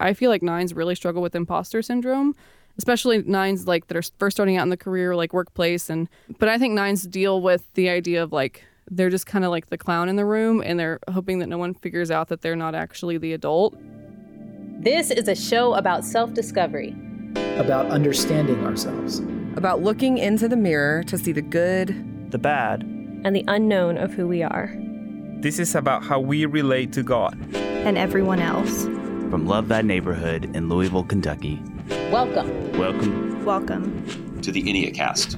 I feel like nines really struggle with imposter syndrome, especially nines like that are first starting out in the career, like workplace. And but I think nines deal with the idea of like they're just kind of like the clown in the room, and they're hoping that no one figures out that they're not actually the adult. This is a show about self discovery, about understanding ourselves, about looking into the mirror to see the good, the bad, and the unknown of who we are. This is about how we relate to God and everyone else. From Love Thy Neighborhood in Louisville, Kentucky. Welcome. Welcome. Welcome to the Enneacast.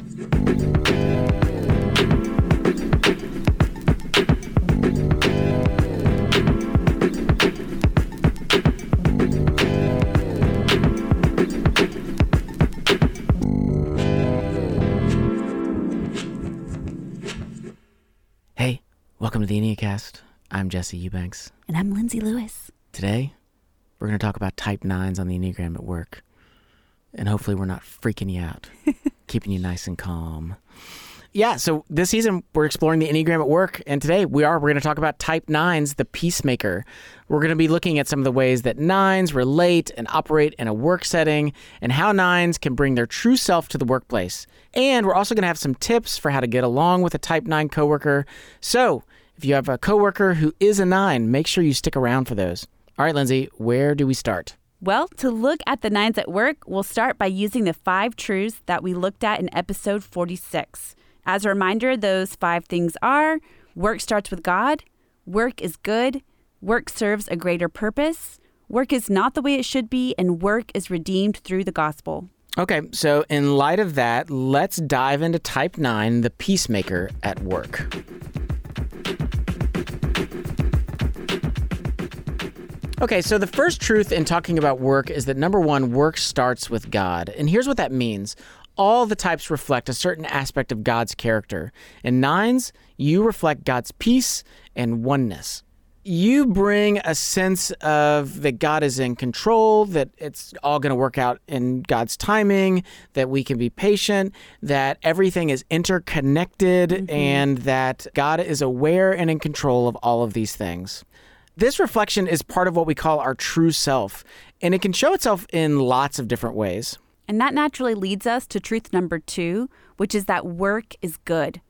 Hey, welcome to the Enneacast. I'm Jesse Eubanks. And I'm Lindsay Lewis. Today, we're going to talk about type nines on the Enneagram at work. And hopefully, we're not freaking you out, keeping you nice and calm. Yeah, so this season we're exploring the Enneagram at work, and today we are. We're going to talk about type nines, the peacemaker. We're going to be looking at some of the ways that nines relate and operate in a work setting, and how nines can bring their true self to the workplace. And we're also going to have some tips for how to get along with a type nine coworker. So if you have a coworker who is a nine, make sure you stick around for those. All right, Lindsay, where do we start? Well, to look at the nines at work, we'll start by using the five truths that we looked at in episode 46. As a reminder, those five things are work starts with God, work is good, work serves a greater purpose, work is not the way it should be, and work is redeemed through the gospel. Okay, so in light of that, let's dive into type 9, the peacemaker at work. Okay, so the first truth in talking about work is that number one, work starts with God. And here's what that means all the types reflect a certain aspect of God's character. In nines, you reflect God's peace and oneness. You bring a sense of that God is in control, that it's all going to work out in God's timing, that we can be patient, that everything is interconnected, mm-hmm. and that God is aware and in control of all of these things. This reflection is part of what we call our true self, and it can show itself in lots of different ways. And that naturally leads us to truth number two, which is that work is good.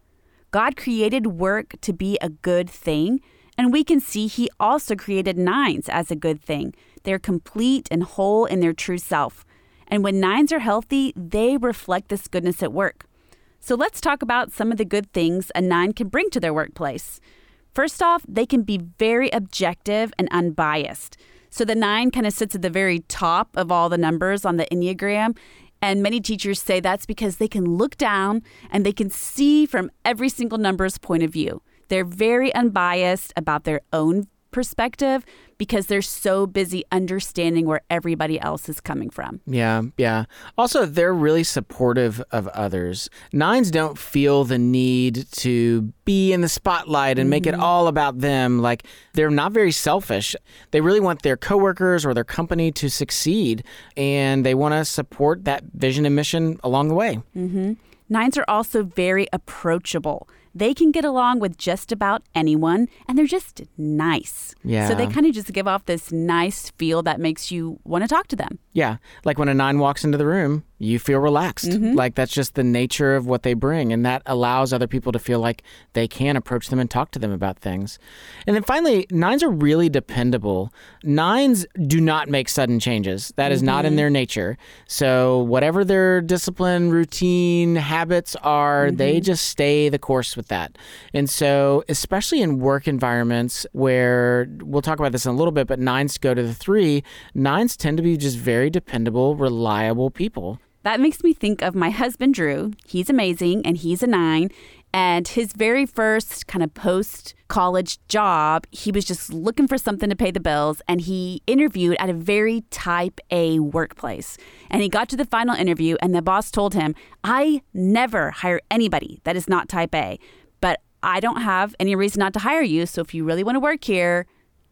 God created work to be a good thing, and we can see He also created nines as a good thing. They're complete and whole in their true self. And when nines are healthy, they reflect this goodness at work. So let's talk about some of the good things a nine can bring to their workplace. First off, they can be very objective and unbiased. So the nine kind of sits at the very top of all the numbers on the Enneagram. And many teachers say that's because they can look down and they can see from every single number's point of view. They're very unbiased about their own perspective because they're so busy understanding where everybody else is coming from. Yeah, yeah. Also, they're really supportive of others. Nines don't feel the need to be in the spotlight and make mm-hmm. it all about them. Like, they're not very selfish. They really want their coworkers or their company to succeed, and they want to support that vision and mission along the way. Mm-hmm. Nines are also very approachable they can get along with just about anyone and they're just nice. Yeah. So they kind of just give off this nice feel that makes you want to talk to them. Yeah. Like when a nine walks into the room, you feel relaxed. Mm-hmm. Like that's just the nature of what they bring. And that allows other people to feel like they can approach them and talk to them about things. And then finally, nines are really dependable. Nines do not make sudden changes, That is mm-hmm. not in mm-hmm. their nature. So whatever their discipline, routine, habits are, mm-hmm. they just stay the course with that. And so, especially in work environments where we'll talk about this in a little bit, but nines go to the three, nines tend to be just very dependable, reliable people. That makes me think of my husband, Drew. He's amazing and he's a nine. And his very first kind of post college job, he was just looking for something to pay the bills. And he interviewed at a very type A workplace. And he got to the final interview, and the boss told him, I never hire anybody that is not type A, but I don't have any reason not to hire you. So if you really want to work here,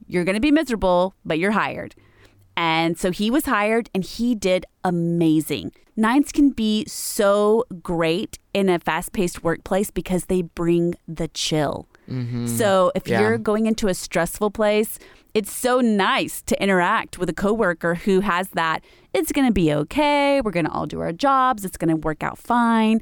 you're going to be miserable, but you're hired. And so he was hired and he did amazing. Nines can be so great in a fast paced workplace because they bring the chill. Mm-hmm. So if Yeah. you're going into a stressful place, it's so nice to interact with a coworker who has that. It's going to be okay. We're going to all do our jobs. It's going to work out fine.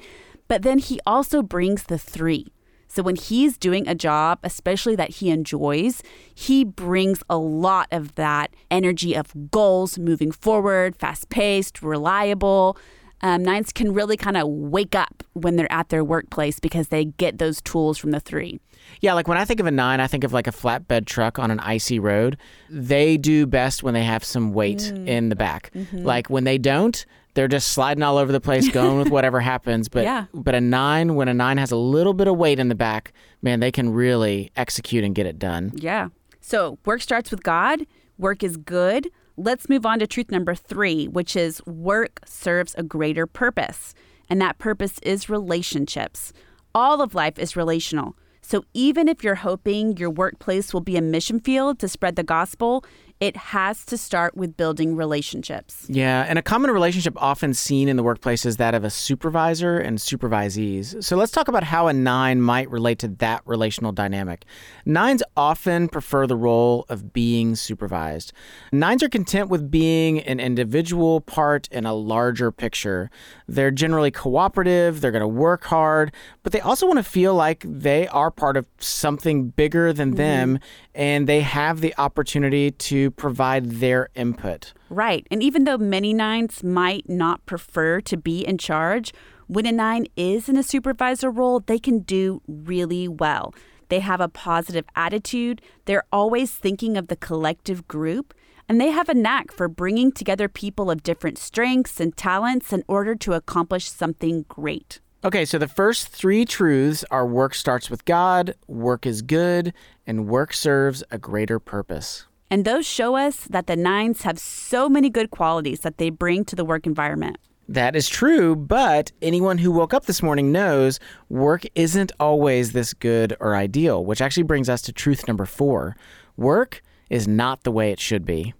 But then he also brings the three. So when he's doing a job, especially that he enjoys, he brings a lot of that energy of goals moving forward, fast paced, reliable. Um, nines can really kind of wake up when they're at their workplace because they get those tools from the three. Yeah, like when I think of a nine, I think of like a flatbed truck on an icy road. They do best when they have some weight Mm. in the back. Mm-hmm. Like when they don't, they're just sliding all over the place, going with whatever happens. But Yeah. but a nine, when a nine has a little bit of weight in the back, man, they can really execute and get it done. Yeah. So work starts with God. Work is good. Let's move on to truth number three, which is work serves a greater purpose. And that purpose is relationships. All of life is relational. So even if you're hoping your workplace will be a mission field to spread the gospel, it has to start with building relationships. Yeah, and a common relationship often seen in the workplace is that of a supervisor and supervisees. So let's talk about how a nine might relate to that relational dynamic. Nines often prefer the role of being supervised. Nines are content with being an individual part in a larger picture. They're generally cooperative, they're going to work hard, but they also want to feel like they are part of something bigger than them mm-hmm. and they have the opportunity to provide their input. Right. And even though many nines might not prefer to be in charge, when a nine is in a supervisor role, they can do really well. They have a positive attitude, they're always thinking of the collective group, and they have a knack for bringing together people of different strengths and talents in order to accomplish something great. Okay, so the first three truths are work starts with God, work is good, and work serves a greater purpose. And those show us that the nines have so many good qualities that they bring to the work environment. That is true, but anyone who woke up this morning knows work isn't always this good or ideal, which actually brings us to truth number four work is not the way it should be.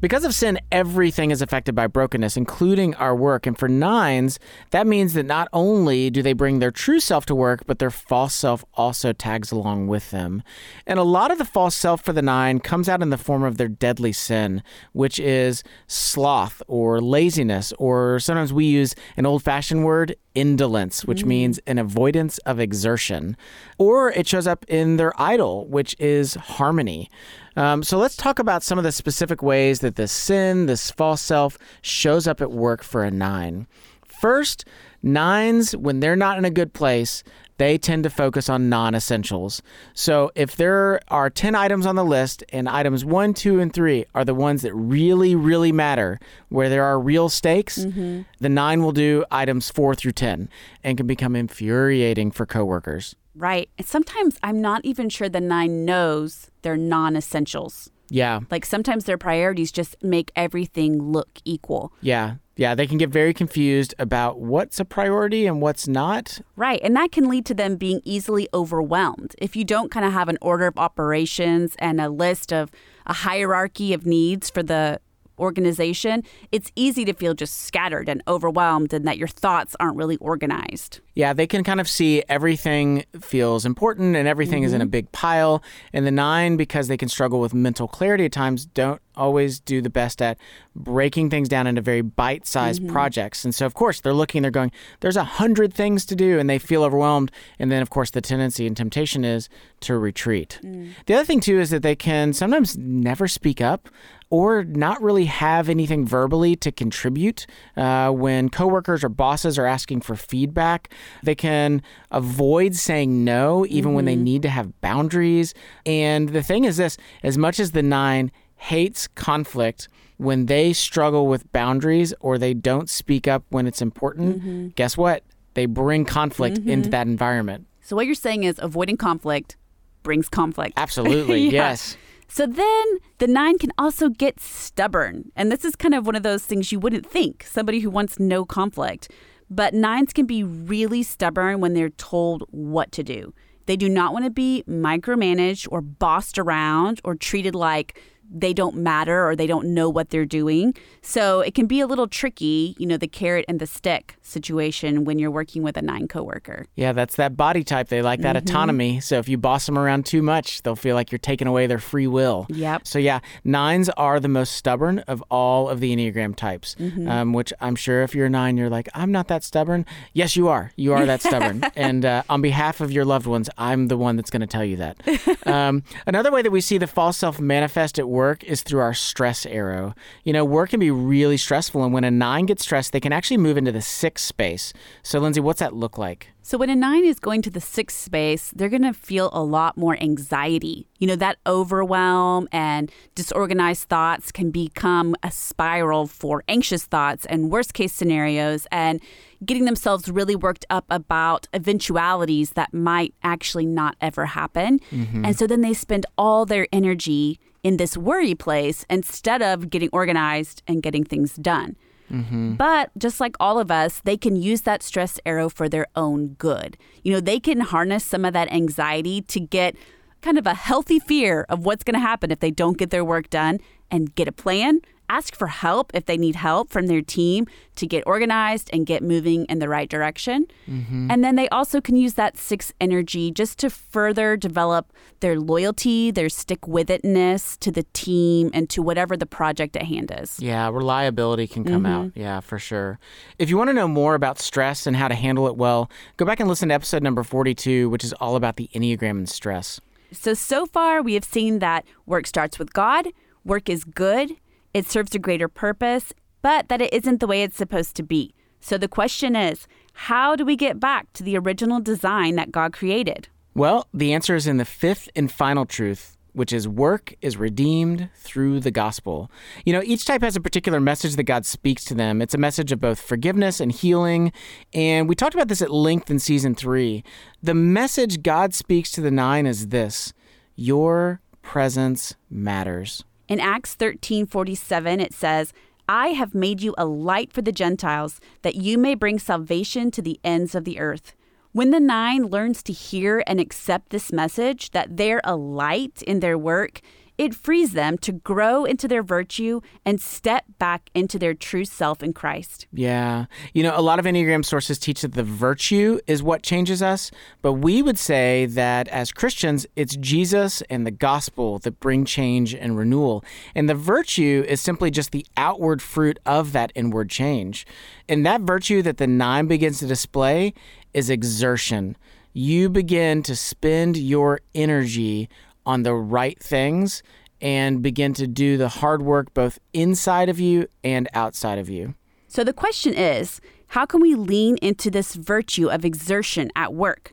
Because of sin, everything is affected by brokenness, including our work. And for nines, that means that not only do they bring their true self to work, but their false self also tags along with them. And a lot of the false self for the nine comes out in the form of their deadly sin, which is sloth or laziness, or sometimes we use an old fashioned word, indolence, which means an avoidance of exertion. Or it shows up in their idol, which is harmony. Um, so let's talk about some of the specific ways that this sin, this false self, shows up at work for a nine. First, nines, when they're not in a good place, they tend to focus on non essentials. So if there are 10 items on the list and items one, two, and three are the ones that really, really matter, where there are real stakes, mm-hmm. the nine will do items four through 10 and can become infuriating for coworkers. Right. And sometimes I'm not even sure the nine knows they're non essentials. Yeah. Like sometimes their priorities just make everything look equal. Yeah. Yeah. They can get very confused about what's a priority and what's not. Right. And that can lead to them being easily overwhelmed. If you don't kind of have an order of operations and a list of a hierarchy of needs for the organization, it's easy to feel just scattered and overwhelmed and that your thoughts aren't really organized. Yeah, they can kind of see everything feels important and everything is in a mm-hmm. big pile. And the nine, because they can struggle with mental clarity at times, don't always do the best at breaking things down into very bite sized mm-hmm. projects. And so, of course, they're looking, they're going, there's a hundred things to do, and they feel overwhelmed. And then, of course, the tendency and temptation is to retreat. Mm. The other thing, too, is that they can sometimes never speak up or not really have anything verbally to contribute. Uh, when coworkers or bosses are asking for feedback, they can avoid saying no even when they mm-hmm. need to have boundaries. And the thing is this as much as the nine hates conflict, when they struggle with boundaries or they don't speak up when it's important, mm-hmm. guess what? They bring conflict mm-hmm. into that environment. So, what you're saying is avoiding conflict brings conflict. Absolutely, Yeah. yes. So then the nine can also get stubborn. And this is kind of one of those things you wouldn't think somebody who wants no conflict. But nines can be really stubborn when they're told what to do. They do not want to be micromanaged or bossed around or treated like they don't matter or they don't know what they're doing. So it can be a little tricky, you know, the carrot and the stick situation when you're working with a nine coworker. Yeah, that's that body type. They like that Mm-hmm. autonomy. So if you boss them around too much, they'll feel like you're taking away their free will. Yep. So yeah, nines are the most stubborn of all of the Enneagram types, Mm-hmm. um, which I'm sure if you're a nine, you're like, I'm not that stubborn. Yes, you are. You are that stubborn. and uh, on behalf of your loved ones, I'm the one that's going to tell you that. Um, another way that we see the false self manifest at work is through our stress arrow. You know, work can be really stressful, and when a nine gets stressed, they can actually move into the six space. So, Lindsay, what's that look like? So when a nine is going to the sixth space, they're going to feel a lot more anxiety. You know, that overwhelm and disorganized thoughts can become a spiral for anxious thoughts and worst case scenarios and getting themselves really worked up about eventualities that might actually not ever happen. Mm-hmm. And so then they spend all their energy in this worry place instead of getting organized and getting things done. Mm-hmm. But just like all of us, they can use that stress arrow for their own good. You know, they can harness some of that anxiety to get kind of a healthy fear of what's going to happen if they don't get their work done and get a plan. Ask for help if they need help from their team to get organized and get moving in the right direction. And then they also can use that six energy just to further develop their loyalty, their stick with itness to the team and to whatever the project at hand is. Yeah, reliability can come out. Mm-hmm. Yeah, for sure. If you want to know more about stress and how to handle it well, go back and listen to episode number 42, which is all about the Enneagram and stress. So, so far, we have seen that work starts with God, work is good, it serves a greater purpose, but that it isn't the way it's supposed to be. So, the question is how do we get back to the original design that God created? Well, the answer is in the fifth and final truth, which is work is redeemed through the gospel. You know, each type has a particular message that God speaks to them. It's a message of both forgiveness and healing. And we talked about this at length in season three. The message God speaks to the nine is this your presence matters. In Acts 13:47 it says, I have made you a light for the Gentiles, that you may bring salvation to the ends of the earth. When the nine learns to hear and accept this message that they're a light in their work, it frees them to grow into their virtue and step back into their true self in Christ. Yeah. You know, a lot of Enneagram sources teach that the virtue is what changes us, but we would say that as Christians, it's Jesus and the gospel that bring change and renewal. And the virtue is simply just the outward fruit of that inward change. And that virtue that the nine begins to display is exertion. You begin to spend your energy on the right things and begin to do the hard work both inside of you and outside of you. So the question is how can we lean into this virtue of exertion at work?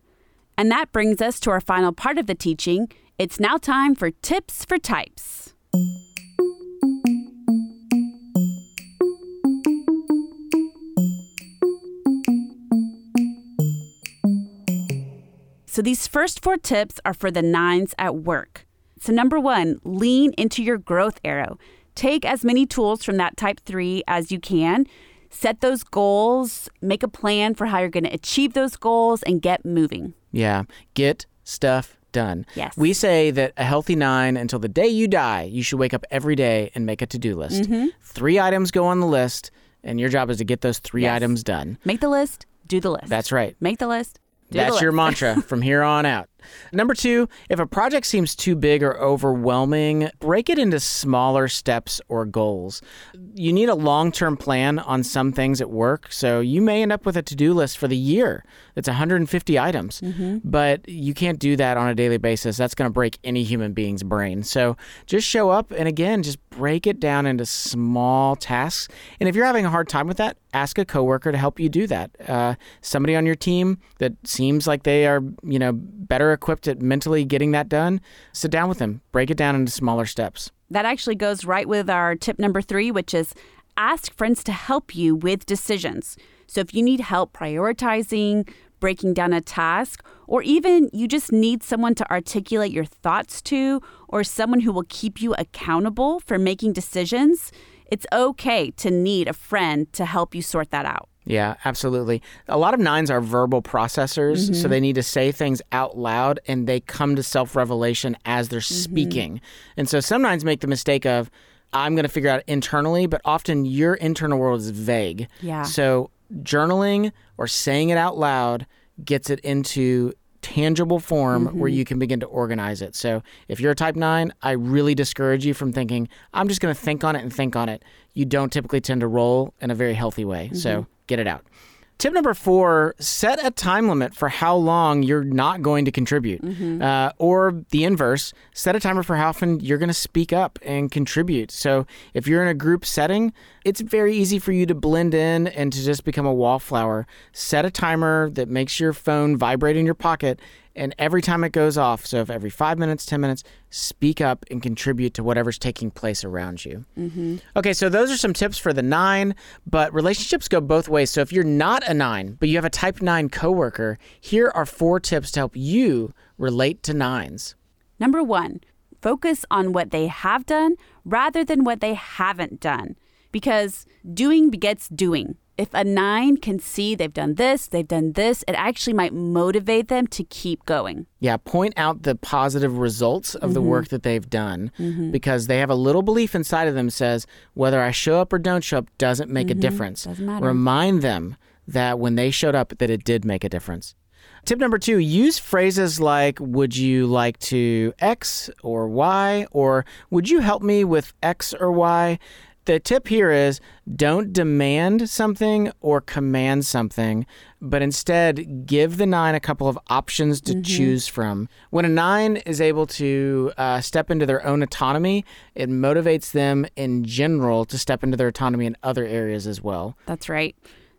And that brings us to our final part of the teaching. It's now time for tips for types. So these first four tips are for the nines at work. So, number one, lean into your growth arrow. Take as many tools from that type three as you can. Set those goals, make a plan for how you're going to achieve those goals, and get moving. Yeah. Get stuff done. Yes. We say that a healthy nine, until the day you die, you should wake up every day and make a to do list. Mm-hmm. Three items go on the list, and your job is to get those three Yes. items done. Make the list, do the list. That's right. Make the list, do That's your mantra from here on out. Number two, if a project seems too big or overwhelming, break it into smaller steps or goals. You need a long term plan on some things at work, so you may end up with a to do list for the year that's 150 items, but you can't do that on a daily basis. That's going to break any human being's brain. So just show up and again, just break it down into small tasks. And if you're having a hard time with that, ask a coworker to help you do that. Uh, somebody on your team that seems like they are, you know, better equipped at mentally getting that done, sit down with them, break it down into smaller steps. That actually goes right with our tip number three, which is ask friends to help you with decisions. So if you need help prioritizing, breaking down a task, or even you just need someone to articulate your thoughts to, or someone who will keep you accountable for making decisions, it's okay to need a friend to help you sort that out. Yeah, absolutely. A lot of nines are verbal processors, so mm-hmm. they need to say things out loud and they come to self revelation as they're mm-hmm. speaking. And so some nines make the mistake of, I'm going to figure out internally, but often your internal world is vague. Yeah. So journaling or saying it out loud gets it into tangible form where mm-hmm. you can begin to organize it. So if you're a type 9, I really discourage you from thinking I'm just going to think on it and think on it. You don't typically tend to roll in a very healthy way. So get it out. Tip number four set a time limit for how long you're not going to contribute. Uh, or the inverse, set a timer for how often you're going to speak up and contribute. So if you're in a group setting, it's very easy for you to blend in and to just become a wallflower. Set a timer that makes your phone vibrate in your pocket. And every time it goes off, so if every five minutes, 10 minutes, speak up and contribute to whatever's taking place around you. Mm-hmm. Okay, so those are some tips for the nine, but relationships go both ways. So if you're not a nine, but you have a type nine coworker, here are four tips to help you relate to nines. Number one, focus on what they have done rather than what they haven't done because doing begets doing. If a nine can see they've done this, they've done this, it actually might motivate them to keep going. Yeah, point out the positive results of the mm-hmm. work that they've done mm-hmm. because they have a little belief inside of them says whether I show up or don't show up doesn't make a mm-hmm. difference. Doesn't matter. Remind them that when they showed up that it did make a difference. Tip number 2, use phrases like would you like to X or Y or would you help me with X or Y? The tip here is don't demand something or command something, but instead give the nine a couple of options to choose from. When a nine is able to uh, step into their own autonomy, it motivates them in general to step into their autonomy in other areas as well. That's right.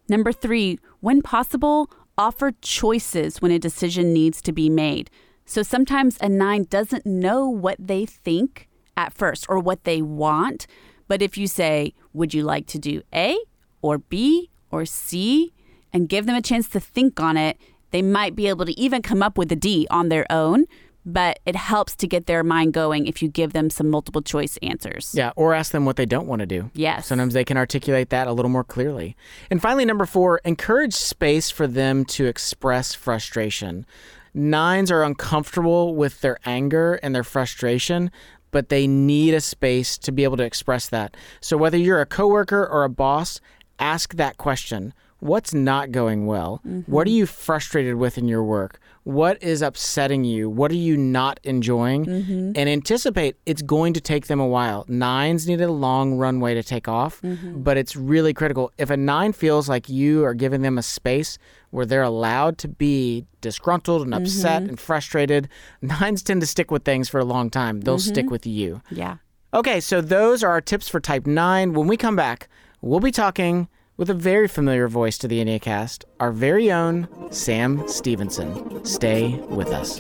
Number three, when possible, offer choices when a decision needs to be made. So sometimes a nine doesn't know what they think at first or what they want. But if you say, Would you like to do A or B or C? and give them a chance to think on it, they might be able to even come up with a D on their own. But it helps to get their mind going if you give them some multiple choice answers. Yeah, or ask them what they don't want to do. Yes. Sometimes they can articulate that a little more clearly. And finally, number four, encourage space for them to express frustration. Nines are uncomfortable with their anger and their frustration, but they need a space to be able to express that. So whether you're a coworker or a boss, ask that question. What's not going well? What are mm-hmm. you frustrated with in your work? What is upsetting you? What are you not enjoying? Mm-hmm. And anticipate it's going to take them a while. Nines need a long runway to take off, mm-hmm. but it's really critical. If a nine feels like you are giving them a space where they're allowed to be disgruntled and upset and frustrated, nines tend to stick with things for a long time. They'll stick with you. Yeah. Okay, so those are our tips for type 9. When we come back, we'll be talking with a very familiar voice to the Enneacast, our very own Sam Stevenson. Stay with us.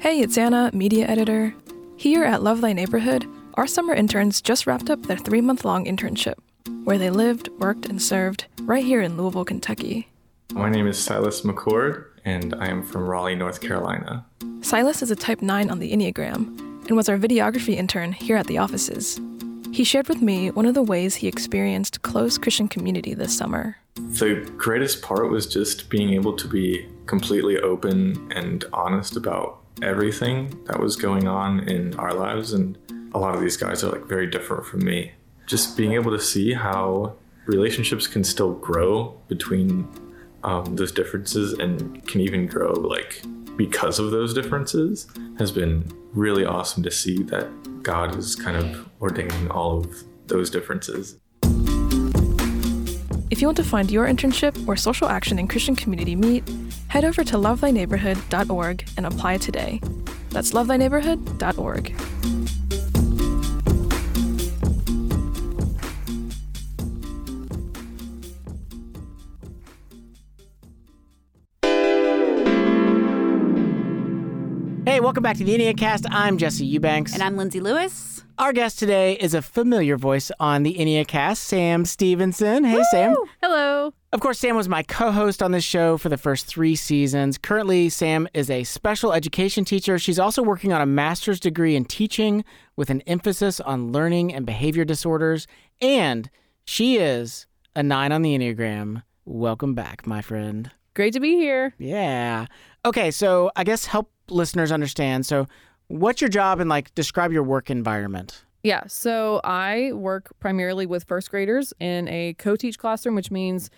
Hey, it's Anna, media editor. Here at Love Thy Neighborhood, our summer interns just wrapped up their three month long internship, where they lived, worked, and served right here in Louisville, Kentucky. My name is Silas McCord, and I am from Raleigh, North Carolina. Silas is a type 9 on the Enneagram and was our videography intern here at the offices. He shared with me one of the ways he experienced close Christian community this summer. The greatest part was just being able to be completely open and honest about everything that was going on in our lives. And a lot of these guys are like very different from me. Just being able to see how relationships can still grow between um, those differences and can even grow like because of those differences has been really awesome to see that God is kind of ordaining all of those differences. If you want to find your internship or social action in Christian community meet, head over to lovethyneighborhood.org and apply today. That's lovethyneighborhood.org. welcome back to the Enneacast. I'm Jesse Eubanks. And I'm Lindsay Lewis. Our guest today is a familiar voice on the Enneacast, Sam Stevenson. Hey, Sam. Hello. Of course, Sam was my co host on this show for the first three seasons. Currently, Sam is a special education teacher. She's also working on a master's degree in teaching with an emphasis on learning and behavior disorders. And She is a nine on the Enneagram. Welcome back, my friend. Great to be here. Yeah. Okay, so I guess help listeners understand. So, what's your job and like describe your work environment? Yeah, so I work primarily with first graders in a co teach classroom, which means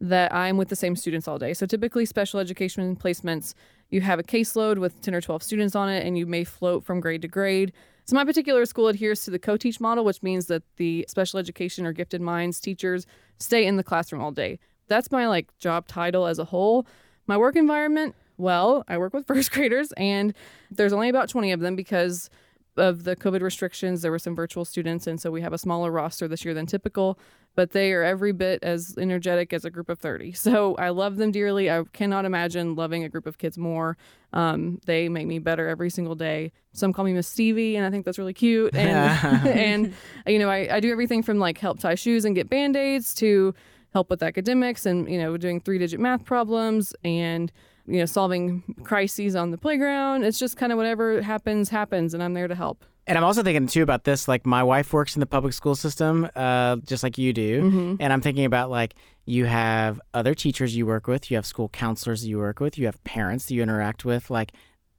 that I'm with the same students all day. So typically, special education placements, you have a caseload with 10 or 12 students on it, and you may float from grade to grade. So my particular school adheres to the co teach model, which means that the special education or gifted minds teachers stay in the classroom all day. That's my like job title as a whole. My work environment, well, I work with first graders, and there's only about 20 of them because of the COVID restrictions, there were some virtual students, and so we have a smaller roster this year than typical. But they are every bit as energetic as a group of 30. So I love them dearly. I cannot imagine loving a group of kids more. Um, they make me better every single day. Some call me Miss Stevie, and I think that's really cute. And and you know, I, I do everything from like help tie shoes and get band aids to help with academics and you know doing three digit math problems and you know, solving crises on the playground. It's just kind of whatever happens, happens, and I'm there to help. And I'm also thinking too about this. Like my wife works in the public school system, uh, just like you do. Mm-hmm. And I'm thinking about like you have other teachers you work with, you have school counselors you work with, you have parents that you interact with. Like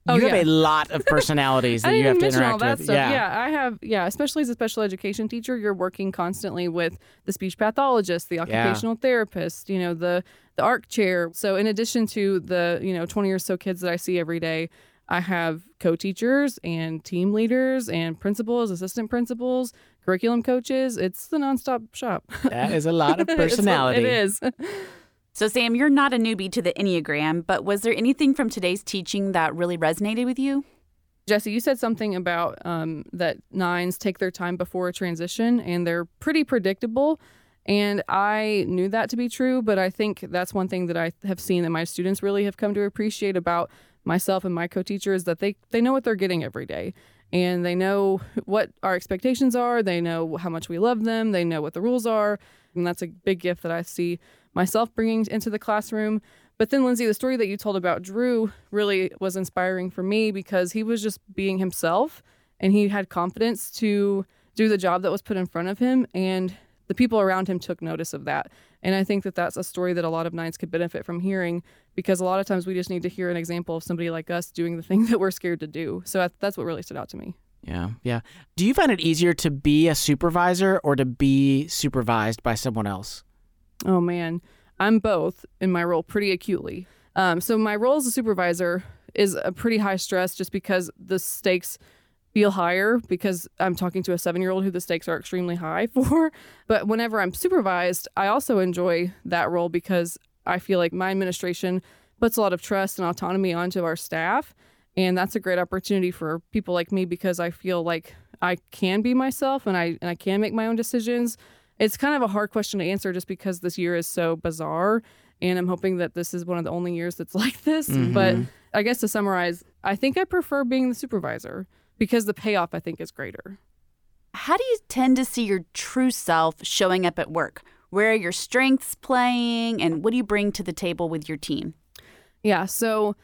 Oh, you oh, have yeah. a lot of personalities that you have to interact with. Stuff. Yeah. yeah, I have. Yeah, especially as a special education teacher, you're working constantly with the speech pathologist, the occupational yeah. therapist, you know, the the ARC chair. So in addition to the you know 20 or so kids that I see every day, I have co-teachers and team leaders and principals, assistant principals, curriculum coaches. It's the nonstop shop. That is a lot of personality. it is. So, Sam, you're not a newbie to the Enneagram, but was there anything from today's teaching that really resonated with you? Jesse, you said something about um, that nines take their time before a transition and they're pretty predictable. And I knew that to be true, but I think that's one thing that I have seen that my students really have come to appreciate about myself and my co-teacher is that they they know what they're getting every day and they know what our expectations are they know how much we love them they know what the rules are and that's a big gift that i see myself bringing into the classroom. But then, Lindsay, the story that you told about Drew really was inspiring for me because he was just being himself and he had confidence to do the job that was put in front of him. And the people around him took notice of that. And I think that that's a story that a lot of nines could benefit from hearing because a lot of times we just need to hear an example of somebody like us doing the thing that we're scared to do. So that's what really stood out to me. Yeah, yeah. Do you find it easier to be a supervisor or to be supervised by someone else? Oh man, I'm both in my role pretty acutely. Um, so my role as a supervisor is a pretty high stress just because the stakes feel higher because I'm talking to a seven year old who the stakes are extremely high for. But whenever I'm supervised, I also enjoy that role because I feel like my administration puts a lot of trust and autonomy onto our staff. And that's a great opportunity for people like me because I feel like I can be myself and I and I can make my own decisions it's kind of a hard question to answer just because this year is so bizarre. And I'm hoping that this is one of the only years that's like this. Mm-hmm. But I guess to summarize, I think I prefer being the supervisor because the payoff I think is greater. How do you tend to see your true self showing up at work? Where are your strengths playing and what do you bring to the table with your team? Yeah, so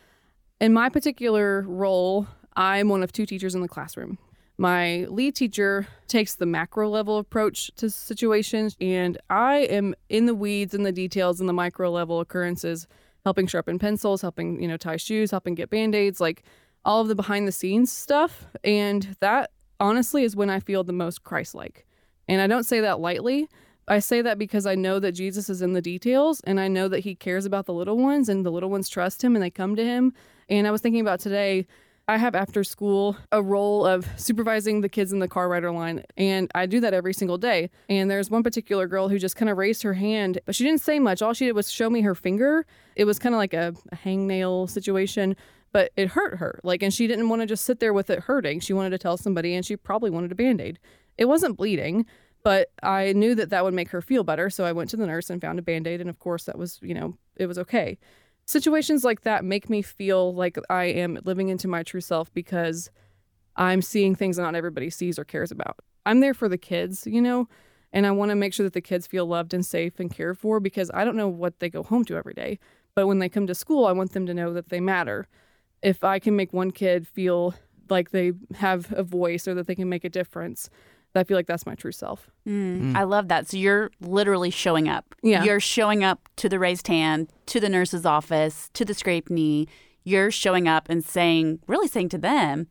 in my particular role, I'm one of two teachers in the classroom. My lead teacher takes the macro level approach to situations, and I am in the weeds and the details and the micro level occurrences, helping sharpen pencils, helping, you know, tie shoes, helping get band aids, like all of the behind the scenes stuff. And that honestly is when I feel the most Christ like. And I don't say that lightly. I say that because I know that Jesus is in the details and I know that he cares about the little ones and the little ones trust him and they come to him. And I was thinking about today, I have after school a role of supervising the kids in the car rider line, and I do that every single day. And there's one particular girl who just kind of raised her hand, but she didn't say much. All she did was show me her finger. It was kind of like a, a hangnail situation, but it hurt her. Like, and she didn't want to just sit there with it hurting. She wanted to tell somebody, and she probably wanted a band aid. It wasn't bleeding, but I knew that that would make her feel better. So I went to the nurse and found a band aid, and of course, that was, you know, it was okay situations like that make me feel like I am living into my true self because I'm seeing things that not everybody sees or cares about. I'm there for the kids, you know, and I want to make sure that the kids feel loved and safe and cared for because I don't know what they go home to every day. But when they come to school, I want them to know that they matter. If I can make one kid feel like they have a voice or that they can make a difference, I feel like that's my true self. Mm, I love that. So you're literally showing up. Yeah. You're showing up to the raised hand, to the nurse's office, to the scraped knee. You're showing up and saying, really saying to them,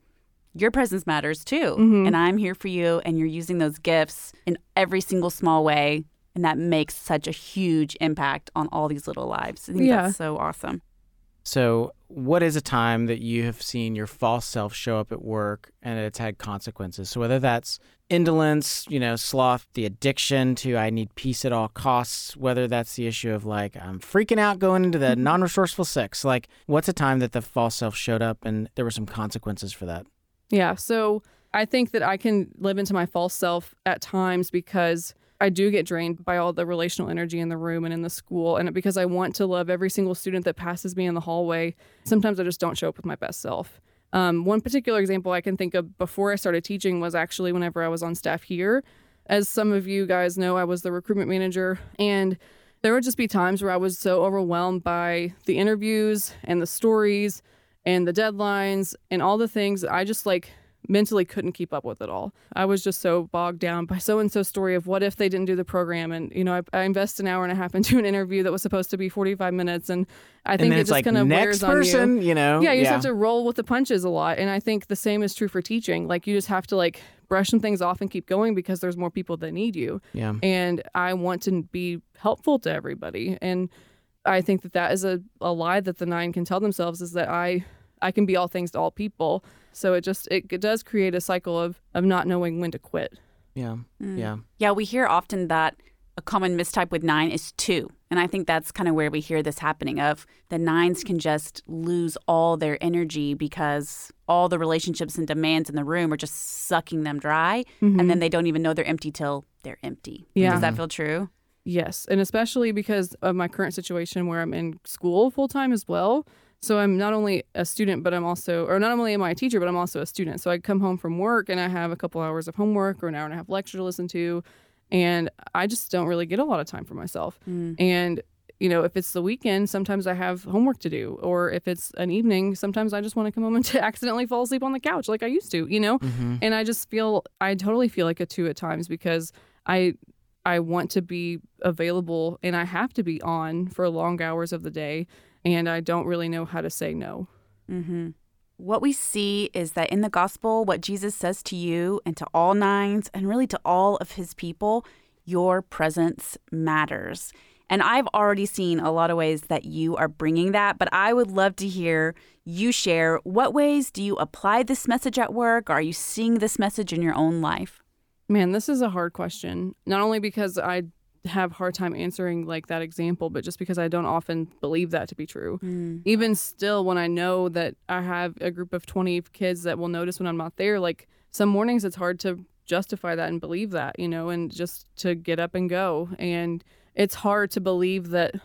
your presence matters too. Mhm. And I'm here for you. And you're using those gifts in every single small way. And that makes such a huge impact on all these little lives. I think Yeah. that's so awesome. So, what is a time that you have seen your false self show up at work and it's had consequences? So, whether that's indolence, you know, sloth, the addiction to I need peace at all costs, whether that's the issue of like I'm freaking out going into the mm-hmm. non resourceful six, like what's a time that the false self showed up and there were some consequences for that? Yeah. So I think that I can live into my false self at times because I do get drained by all the relational energy in the room and in the school. And because I want to love every single student that passes me in the hallway, sometimes I just don't show up with my best self. Um, one particular example I can think of before I started teaching was actually whenever I was on staff here. As some of you guys know, I was the recruitment manager, and there would just be times where I was so overwhelmed by the interviews and the stories and the deadlines and all the things that I just like mentally couldn't keep up with it all. I was just so bogged down by so and so story of what if they didn't do the program. And, you know, I, I invest an hour and a half into an interview that was supposed to be 45 minutes. And I And think then it it's just like, kind of wears on person, you. you know? Yeah, you just have to roll with the punches a lot. And I think the same is true for teaching. Like, you just have to like brush some things off and keep going because there's more people that need you. Yeah. And I want to be helpful to everybody. And I think that that is a, a lie that the nine can tell themselves is that I I can be all things to all people. So it just it, it does create a cycle of of not knowing when to quit. Yeah. Mm. Yeah. Yeah, we hear often that a common mistype with nine is two. And I think that's kind of where we hear this happening of the nines can just lose all their energy because all the relationships and demands in the room are just sucking them dry. And then Mhm. they don't even know they're empty till they're empty. Yeah. Does that feel true? Yes, and especially because of my current situation where I'm in school full time as well. So I'm not only a student, but I'm also, or not only am I a teacher, but I'm also a student. So I come home from work and I have a couple hours of homework or an hour and a half lecture to listen to, and I just don't really get a lot of time for myself. Mm. And you know, if it's the weekend, sometimes I have homework to do, or if it's an evening, sometimes I just want to come home and to accidentally fall asleep on the couch like I used to, you know. Mhm. And I just feel, I totally feel like a two at times because I I want to be available and I have to be on for long hours of the day. And I don't really know how to say no. Mm-hmm. What we see is that in the gospel, what Jesus says to you and to all nines, and really to all of his people, your presence matters. And I've already seen a lot of ways that you are bringing that, but I would love to hear you share what ways do you apply this message at work? Are you seeing this message in your own life? Man, this is a hard question. Not only because I have hard time answering like that example, but just because I don't often believe that to be true. Mm. Even still, when I know that I have a group of 20 kids that will notice when I'm not there, like some mornings it's hard to justify that and believe that, you know, and just to get up and go. And it's hard to believe that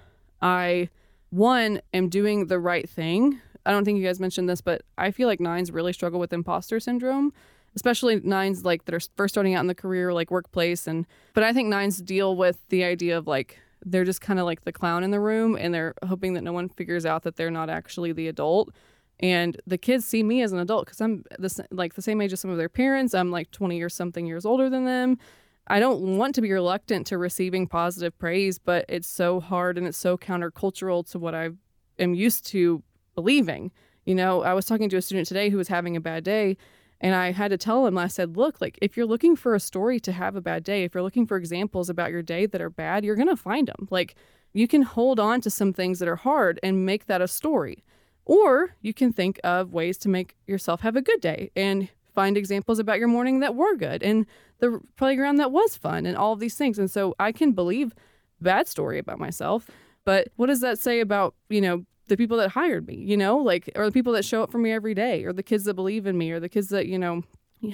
I, one, am doing the right thing. I don't think you guys mentioned this, but I feel like nines really struggle with imposter syndrome especially nines like that are first starting out in the career like workplace and but i think nines deal with the idea of like they're just kind of like the clown in the room and they're hoping that no one figures out that they're not actually the adult. And the kids see me as an adult because i'm the, like the same age as some of their parents. I'm like 20 or something years older than them. I don't want to be reluctant to receiving positive praise but it's so hard and it's so countercultural to what i am used to believing. You know i was talking to a student today who was having a bad day and I had to tell him, I said, look, like if you're looking for a story to have a bad day, if you're looking for examples about your day that are bad, you're going to find them. Like you can hold on to some things that are hard and make that a story. Or you can think of ways to make yourself have a good day and find examples about your morning that were good and the playground that was fun and all of these things. And so I can believe bad story about myself. But what does that say about, you know, the people that hired me, you know, like, or the people that show up for me every day, or the kids that believe in me, or the kids that, you know,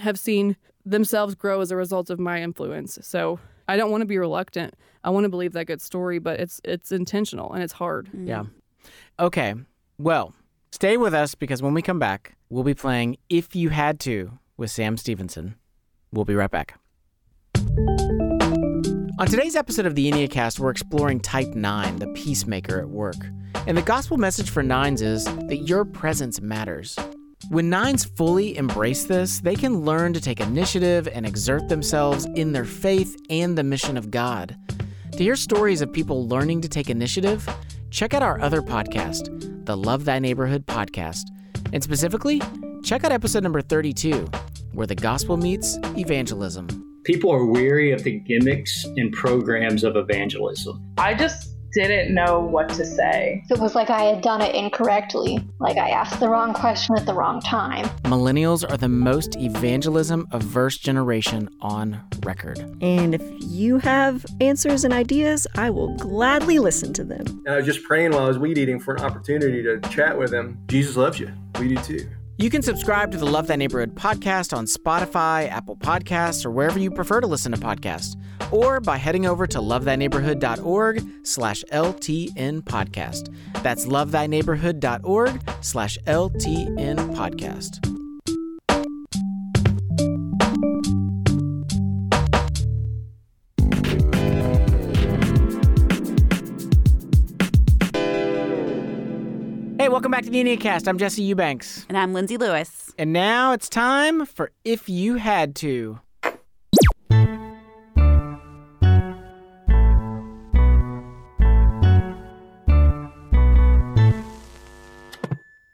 have seen themselves grow as a result of my influence. So I don't want to be reluctant. I want to believe that good story, but it's it's intentional and it's hard. Mm-hmm. Yeah. Okay. Well, stay with us because when we come back, we'll be playing If You Had To with Sam Stevenson. We'll be right back. On today's episode of the Enneacast, we're exploring Type 9, the peacemaker at work. And the gospel message for nines is that your presence matters. When nines fully embrace this, they can learn to take initiative and exert themselves in their faith and the mission of God. To hear stories of people learning to take initiative, check out our other podcast, the Love Thy Neighborhood podcast. And specifically, check out episode number 32, where the gospel meets evangelism. People are weary of the gimmicks and programs of evangelism. I just didn't know what to say. It was like I had done it incorrectly, like I asked the wrong question at the wrong time. Millennials are the most evangelism averse generation on record. And if you have answers and ideas, I will gladly listen to them. And I was just praying while I was weed eating for an opportunity to chat with him. Jesus loves you. We do too. You can subscribe to the Love Thy Neighborhood podcast on Spotify, Apple Podcasts, or wherever you prefer to listen to podcasts, or by heading over to lovethyneighborhood.org slash LTN podcast. That's lovethyneighborhood.org slash LTN podcast. Welcome back to the Enneacast. I'm Jesse Eubanks. And I'm Lindsay Lewis. And now it's time for If You Had To.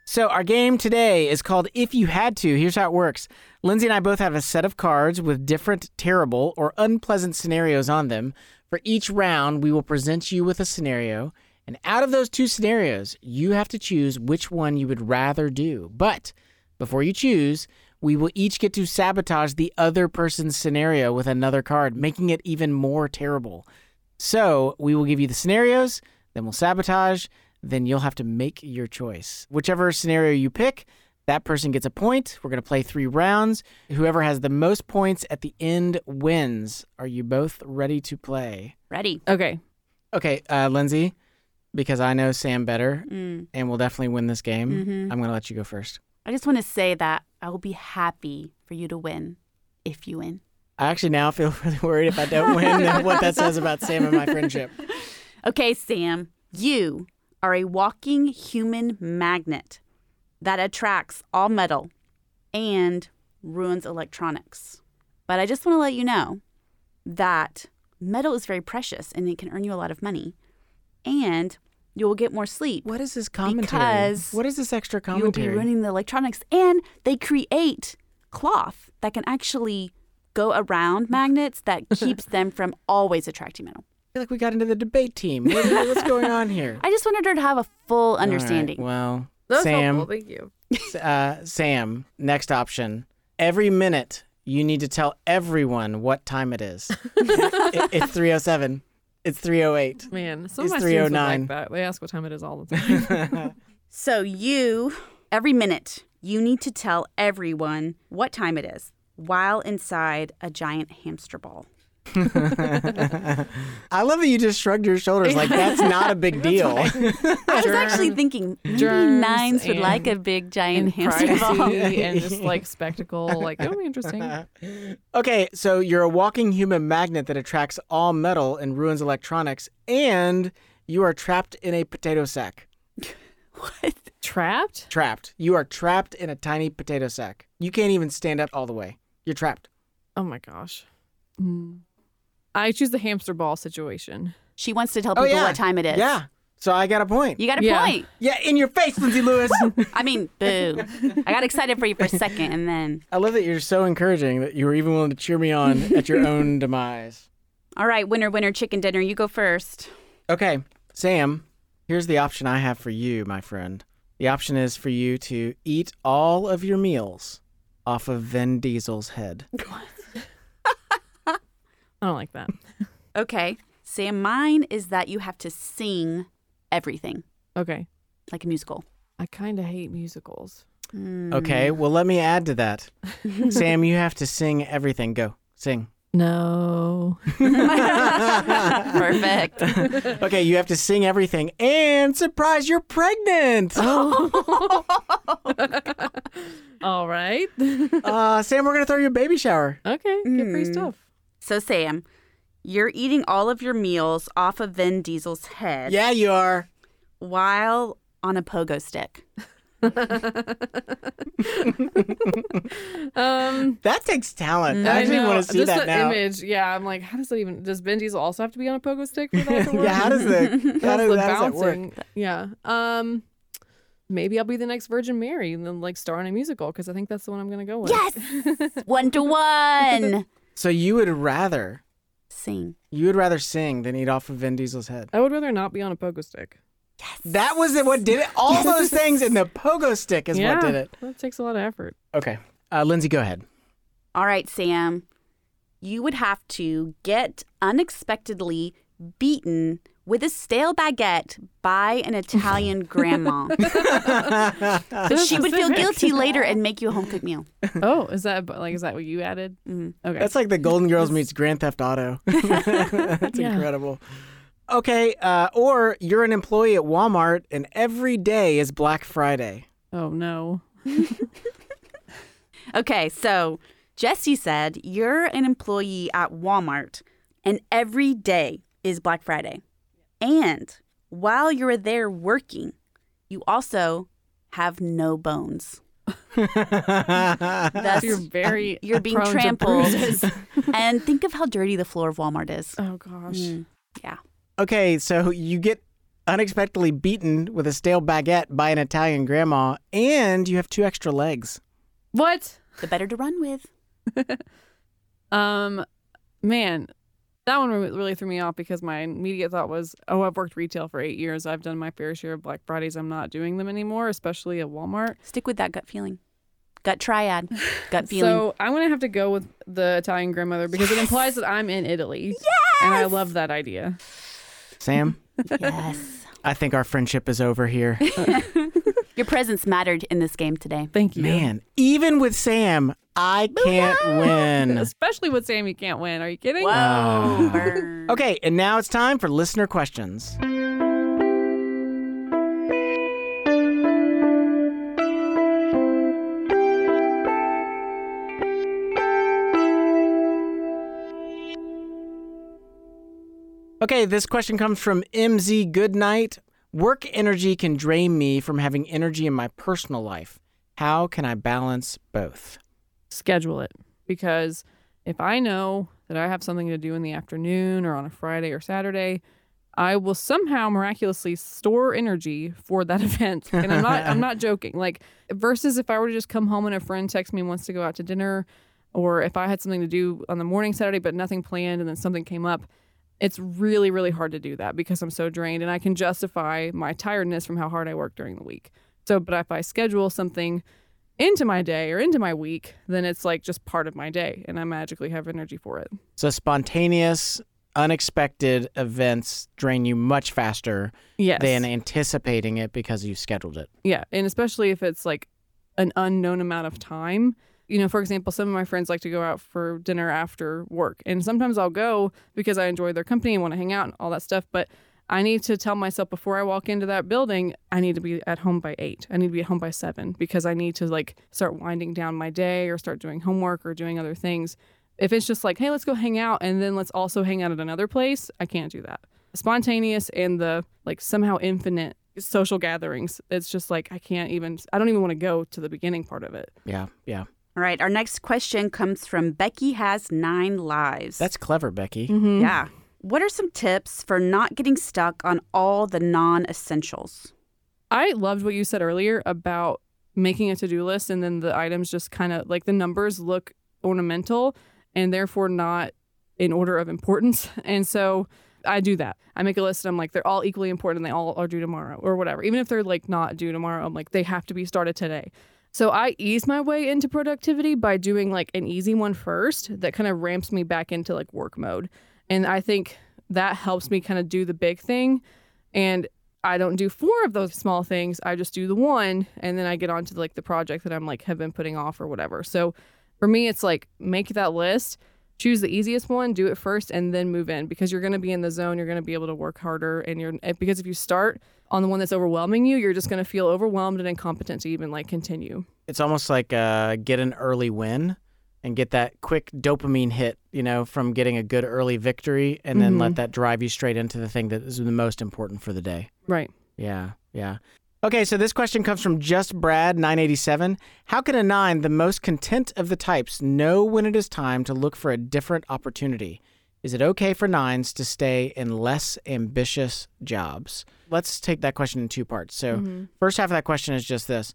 So, our game today is called If You Had To. Here's how it works Lindsay and I both have a set of cards with different terrible or unpleasant scenarios on them. For each round, we will present you with a scenario. And out of those two scenarios, you have to choose which one you would rather do. But before you choose, we will each get to sabotage the other person's scenario with another card, making it even more terrible. So we will give you the scenarios, then we'll sabotage, then you'll have to make your choice. Whichever scenario you pick, that person gets a point. We're going to play three rounds. Whoever has the most points at the end wins. Are you both ready to play? Ready. Okay. Okay, uh, Lindsay, because I know Sam better Mm. and will definitely win this game, Mhm. I'm going to let you go first. I just want to say that I will be happy for you to win if you win. I actually now feel really worried if I don't win what that says about Sam and my friendship. Okay, Sam, you are a walking human magnet that attracts all metal and ruins electronics. But I just want to let you know that metal is very precious and it can earn you a lot of money. And you will get more sleep. What is this commentary? Because what is this extra commentary? you will be ruining the electronics. And they create cloth that can actually go around magnets that keeps them from always attracting metal. I feel like we got into the debate team. What- what's going on here? I just wanted her to have a full All right, understanding. well, That was Sam, helpful. Thank you. uh, Sam, next option. Every minute, you need to tell everyone what time it is. It- it's 307. It's 308. Man, some It's of my students would like oh that. They ask what time it is all the time. So you, every minute, you need to tell everyone what time it is while inside a giant hamster ball. I love that you just shrugged your shoulders like that's not a big deal. I was actually thinking maybe nines would and- like a big giant hamster ball. and just like spectacle. Like it'll be interesting. okay, so you're a walking human magnet that attracts all metal and ruins electronics, and you are trapped in a potato sack. What? Trapped? Trapped. You are trapped in a tiny potato sack. You can't even stand up all the way. You're trapped. Oh my gosh. Mm. I choose the hamster ball situation. She wants to tell Oh, people yeah. what time it is. Yeah. So I got a point. You got a Yeah. point. Yeah, in your face, Lindsay Lewis. I mean, boo. I got excited for you for a second and then. I love that you're so encouraging that you were even willing to cheer me on at your own demise. All right, winner, winner, chicken dinner. You go first. Okay, Sam, here's the option I have for you, my friend. The option is for you to eat all of your meals off of Vin Diesel's head. I don't like that. Okay. Sam, mine is that you have to sing everything Okay. like a musical. I kind of hate musicals. Okay, well, let me add to that. Sam, you have to sing everything. Go, sing. No. Perfect. Okay, you have to sing everything and surprise, you're pregnant. All right. Uh, Sam, we're going to throw you a baby shower. okay. Good free stuff. So, Sam, you're eating all of your meals off of Vin Diesel's head Yeah, you are. while on a pogo stick. um, that takes talent. I I actually know, want to see just that the now. image. Yeah, I'm like, how does that even? Does Vin Diesel also have to be on a pogo stick for that to work? Yeah, how does the- how How's does- the how does that work? Yeah. Um, maybe I'll be the next Virgin Mary and then like star in a musical because I think that's the one I'm gonna go with. Yes, one to one. So you would rather sing? You would rather sing than eat off of Vin Diesel's head. I would rather not be on a pogo stick. Yes. That was it. What did it? All those things in the pogo stick is yeah, what did it. That takes a lot of effort. Okay, uh, Lindsay, go ahead. All right, Sam. You would have to get unexpectedly beaten with a stale baguette by an Italian grandma. so she would feel guilty later and make you a home cooked meal. Oh, is that like is that what you added? Mm-hmm. Okay, That's like the Golden Girls meets Grand Theft Auto. That's Yeah. incredible. Okay, uh, or you're an employee at Walmart and every day is Black Friday. Oh no. Okay, so Jesse said you're an employee at Walmart and every day is Black Friday. And while you're there working, you also have no bones. Thus, You're very you're being trampled. and think of how dirty the floor of Walmart is. Oh gosh. Mm, yeah. Okay, so you get unexpectedly beaten with a stale baguette by an Italian grandma, and you have two extra legs. What? The better to run with. Um, man, that one really threw me off because my immediate thought was, oh, I've worked retail for eight years. I've done my fair share of Black Fridays. I'm not doing them anymore, especially at Walmart. Stick with that gut feeling. Gut triad. Gut feeling. So I'm gonna have to go with the Italian grandmother because it implies that I'm in Italy. Yes! And I love that idea. Sam, yes. I think our friendship is over here. Your presence mattered in this game today. Thank you. Man, even with Sam, I can't win. Especially with Sam, you can't win. Are you kidding? Whoa. Okay, and now it's time for listener questions. Okay, this question comes from MZ Goodnight. Work energy can drain me from having energy in my personal life. How can I balance both? Schedule it because if I know that I have something to do in the afternoon or on a Friday or Saturday, I will somehow miraculously store energy for that event. And I'm not I'm not joking. Like versus if I were to just come home and a friend texts me and wants to go out to dinner or if I had something to do on the morning Saturday but nothing planned and then something came up, it's really really hard to do that because I'm so drained and I can justify my tiredness from how hard I work during the week. So but if I schedule something into my day or into my week, then it's like just part of my day and I magically have energy for it. So spontaneous, unexpected events drain you much faster Yes. than anticipating it because you scheduled it. Yeah, and especially if it's like an unknown amount of time. You know, for example, some of my friends like to go out for dinner after work, and sometimes I'll go because I enjoy their company and want to hang out and all that stuff. But I need to tell myself before I walk into that building, I need to be at home by eight. I need to be at home by seven because I need to like start winding down my day or start doing homework or doing other things. If it's just like, hey, let's go hang out and then let's also hang out at another place, I can't do that. Spontaneous and the like somehow infinite social gatherings, it's just like I can't even, I don't even want to go to the beginning part of it. Yeah, yeah. All right, our next question comes from Becky Has Nine Lives. That's clever, Becky. Mm-hmm. Yeah. What are some tips for not getting stuck on all the non essentials? I loved what you said earlier about making a to do list and then the items just kind of like the numbers look ornamental and therefore not in order of importance. And so I do that. I make a list and I'm like, they're all equally important they all are due tomorrow or whatever. Even if they're like not due tomorrow, I'm like, they have to be started today. So I ease my way into productivity by doing like an easy one first that kind of ramps me back into like work mode. And I think that helps me kind of do the big thing. And I don't do four of those small things. I just do the one and then I get on to like the project that I'm like have been putting off or whatever. So for me it's like make that list, choose the easiest one, do it first and then move in because you're going to be in the zone, you're going to be able to work harder and you're because if you start on the one that's overwhelming you, you're just going to feel overwhelmed and incompetent to even like continue. It's almost like uh, get an early win and get that quick dopamine hit, you know, from getting a good early victory and then let Mhm. that drive you straight into the thing that is the most important for the day. Right. Yeah, yeah. Okay, so this question comes from Just Brad 987. How can a nine, the most content of the types, know when it is time to look for a different opportunity? Is it okay for nines to stay in less ambitious jobs? Let's take that question in two parts. So, Mhm. first half of that question is just this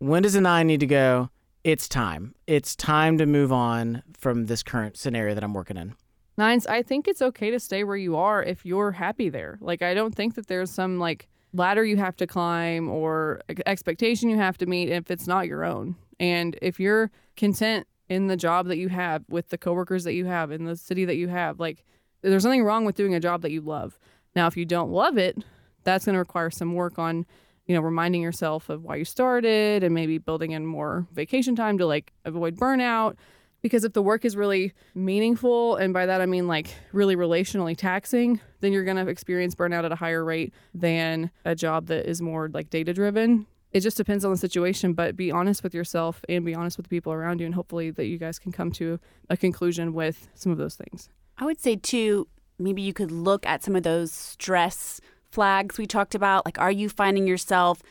When does a nine need to go? It's time. It's time to move on from this current scenario that I'm working in. Nines, I think it's okay to stay where you are if you're happy there. Like, I don't think that there's some like ladder you have to climb or expectation you have to meet if it's not your own. And if you're content in the job that you have with the coworkers that you have in the city that you have, like, there's nothing wrong with doing a job that you love. Now, if you don't love it, that's going to require some work on, you know, reminding yourself of why you started and maybe building in more vacation time to like avoid burnout. Because if the work is really meaningful and by that i mean like really relationally taxing then you're to experience burnout at a higher rate than a job that is more like data driven it just depends on the situation but be honest with yourself and be honest with the people around you and hopefully that you guys can come to a conclusion with some of those things. I would say too, maybe you could look at some of those stress flags we talked about. Like, are you finding yourself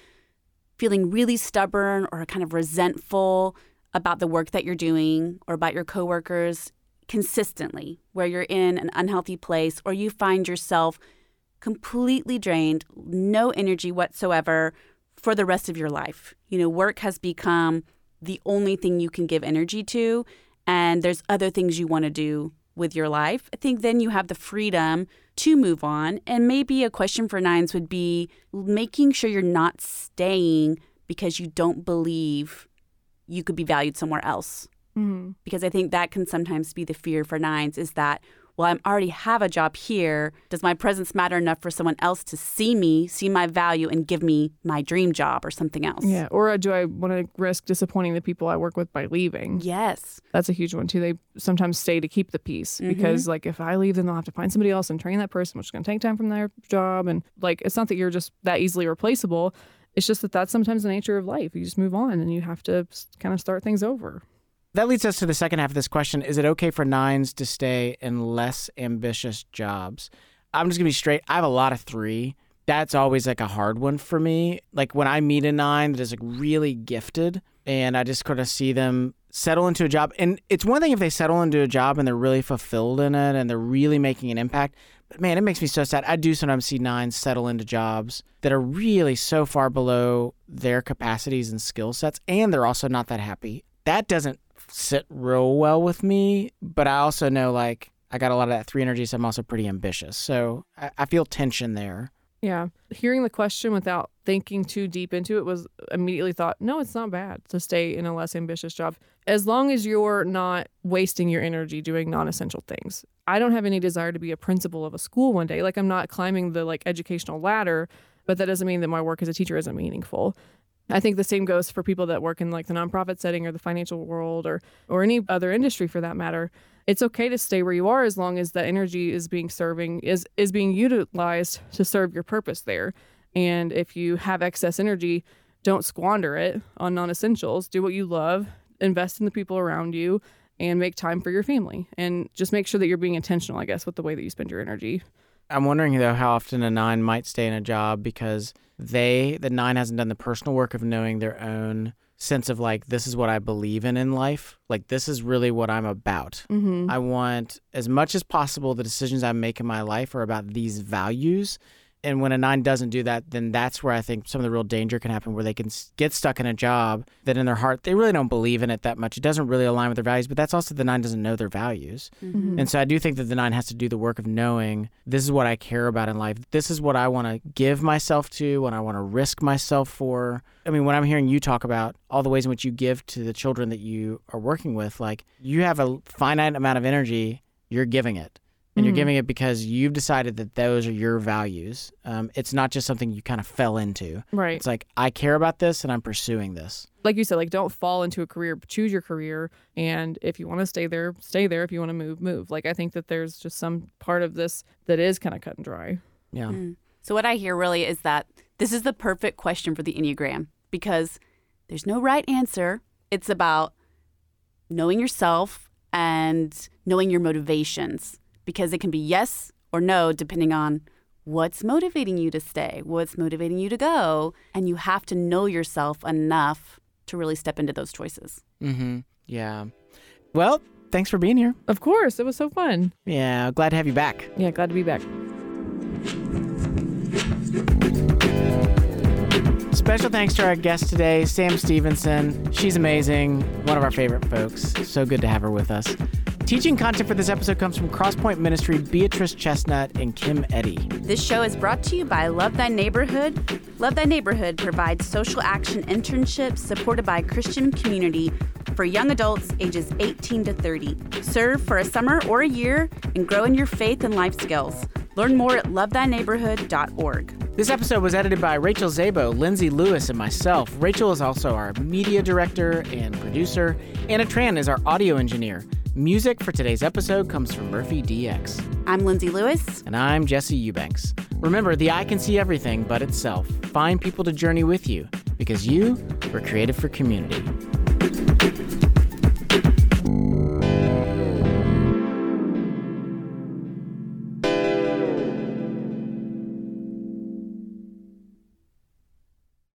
feeling really stubborn or kind of resentful about the work that you're doing or about your coworkers consistently, where you're in an unhealthy place, or you find yourself completely drained, no energy whatsoever for the rest of your life? You know, work has become the only thing you can give energy to, and there's other things you want to do with your life, I think then you have the freedom to move on. And maybe a question for nines would be making sure you're not staying because you don't believe you could be valued somewhere else. mm-hmm. Because I think that can sometimes be the fear for nines is that, well, I already have a job here. Does my presence matter enough for someone else to see me, see my value, and give me my dream job or something else? yeah or do i want to risk disappointing the people i work with by leaving Yes. that's a huge one too they sometimes stay to keep the peace Mhm. because like if i leave then they'll have to find somebody else and train that person which is going to take time from their job and like it's not that you're just that easily replaceable it's just that that's sometimes the nature of life you just move on and you have to kind of start things over That leads us to the second half of this question. Is it okay for nines to stay in less ambitious jobs? I'm just going to be straight. I have a lot of three. That's always like a hard one for me. Like when I meet a nine that is like really gifted and I just kind of see them settle into a job. And it's one thing if they settle into a job and they're really fulfilled in it and they're really making an impact. But man, it makes me so sad. I do sometimes see nines settle into jobs that are really so far below their capacities and skill sets, and they're also not that happy. That doesn't sit real well with me, but I also know like I got a lot of that three energy, so I'm also pretty ambitious. So I, I feel tension there. Yeah. Hearing the question without thinking too deep into it was immediately thought, no, it's not bad to stay in a less ambitious job as long as you're not wasting your energy doing non-essential things. I don't have any desire to be a principal of a school one day. Like I'm not climbing the like educational ladder, but that doesn't mean that my work as a teacher isn't meaningful. I think the same goes for people that work in like the nonprofit setting or the financial world or or any other industry for that matter. It's okay to stay where you are as long as that energy is being serving is is being utilized to serve your purpose there. And if you have excess energy, don't squander it on non-essentials. Do what you love, invest in the people around you and make time for your family and just make sure that you're being intentional, I guess, with the way that you spend your energy. I'm wondering though how often a nine might stay in a job because they, the nine, hasn't done the personal work of knowing their own sense of like this is what I believe in in life. Like this is really what I'm about. Mhm. I want as much as possible the decisions I make in my life are about these values. And when a nine doesn't do that, then that's where I think some of the real danger can happen, where they can get stuck in a job that in their heart they really don't believe in it that much. It doesn't really align with their values, but that's also the nine doesn't know their values. Mhm. And so I do think that the nine has to do the work of knowing this is what I care about in life. This is what I want to give myself to, what I want to risk myself for. I mean, when I'm hearing you talk about all the ways in which you give to the children that you are working with, like you have a finite amount of energy, you're giving it. And you're Mhm. giving it because you've decided that those are your values. Um, it's not just something you kind of fell into. Right. It's like, I care about this and I'm pursuing this. like you said, like don't fall into a career, choose your career. And if you want to stay there, stay there. If you want to move, move. Like I think that there's just some part of this that is kind of cut and dry. Yeah. Mm. So what I hear really is that this is the perfect question for the Enneagram because there's no right answer. It's about knowing yourself and knowing your motivations because it can be yes or no depending on what's motivating you to stay? What's motivating you to go? And you have to know yourself enough to really step into those choices. Mm-hmm. Yeah. Well, thanks for being here. Of course, it was so fun. Yeah, glad to have you back. Yeah, glad to be back. Special thanks to our guest today, Sam Stevenson. She's amazing, one of our favorite folks. So good to have her with us. Teaching content for this episode comes from Crosspoint Ministry, Beatrice Chestnut, and Kim Eddy. This show is brought to you by Love Thy Neighborhood. Love Thy Neighborhood provides social action internships supported by Christian community for young adults ages 18 to 30. Serve for a summer or a year and grow in your faith and life skills. Learn more at lovethyneighborhood.org. This episode was edited by Rachel Zabo, Lindsay Lewis, and myself. Rachel is also our media director and producer. Anna Tran is our audio engineer. Music for today's episode comes from Murphy DX. I'm Lindsay Lewis. And I'm Jesse Eubanks. Remember, the eye can see everything but itself. Find people to journey with you because you were created for community. Give it.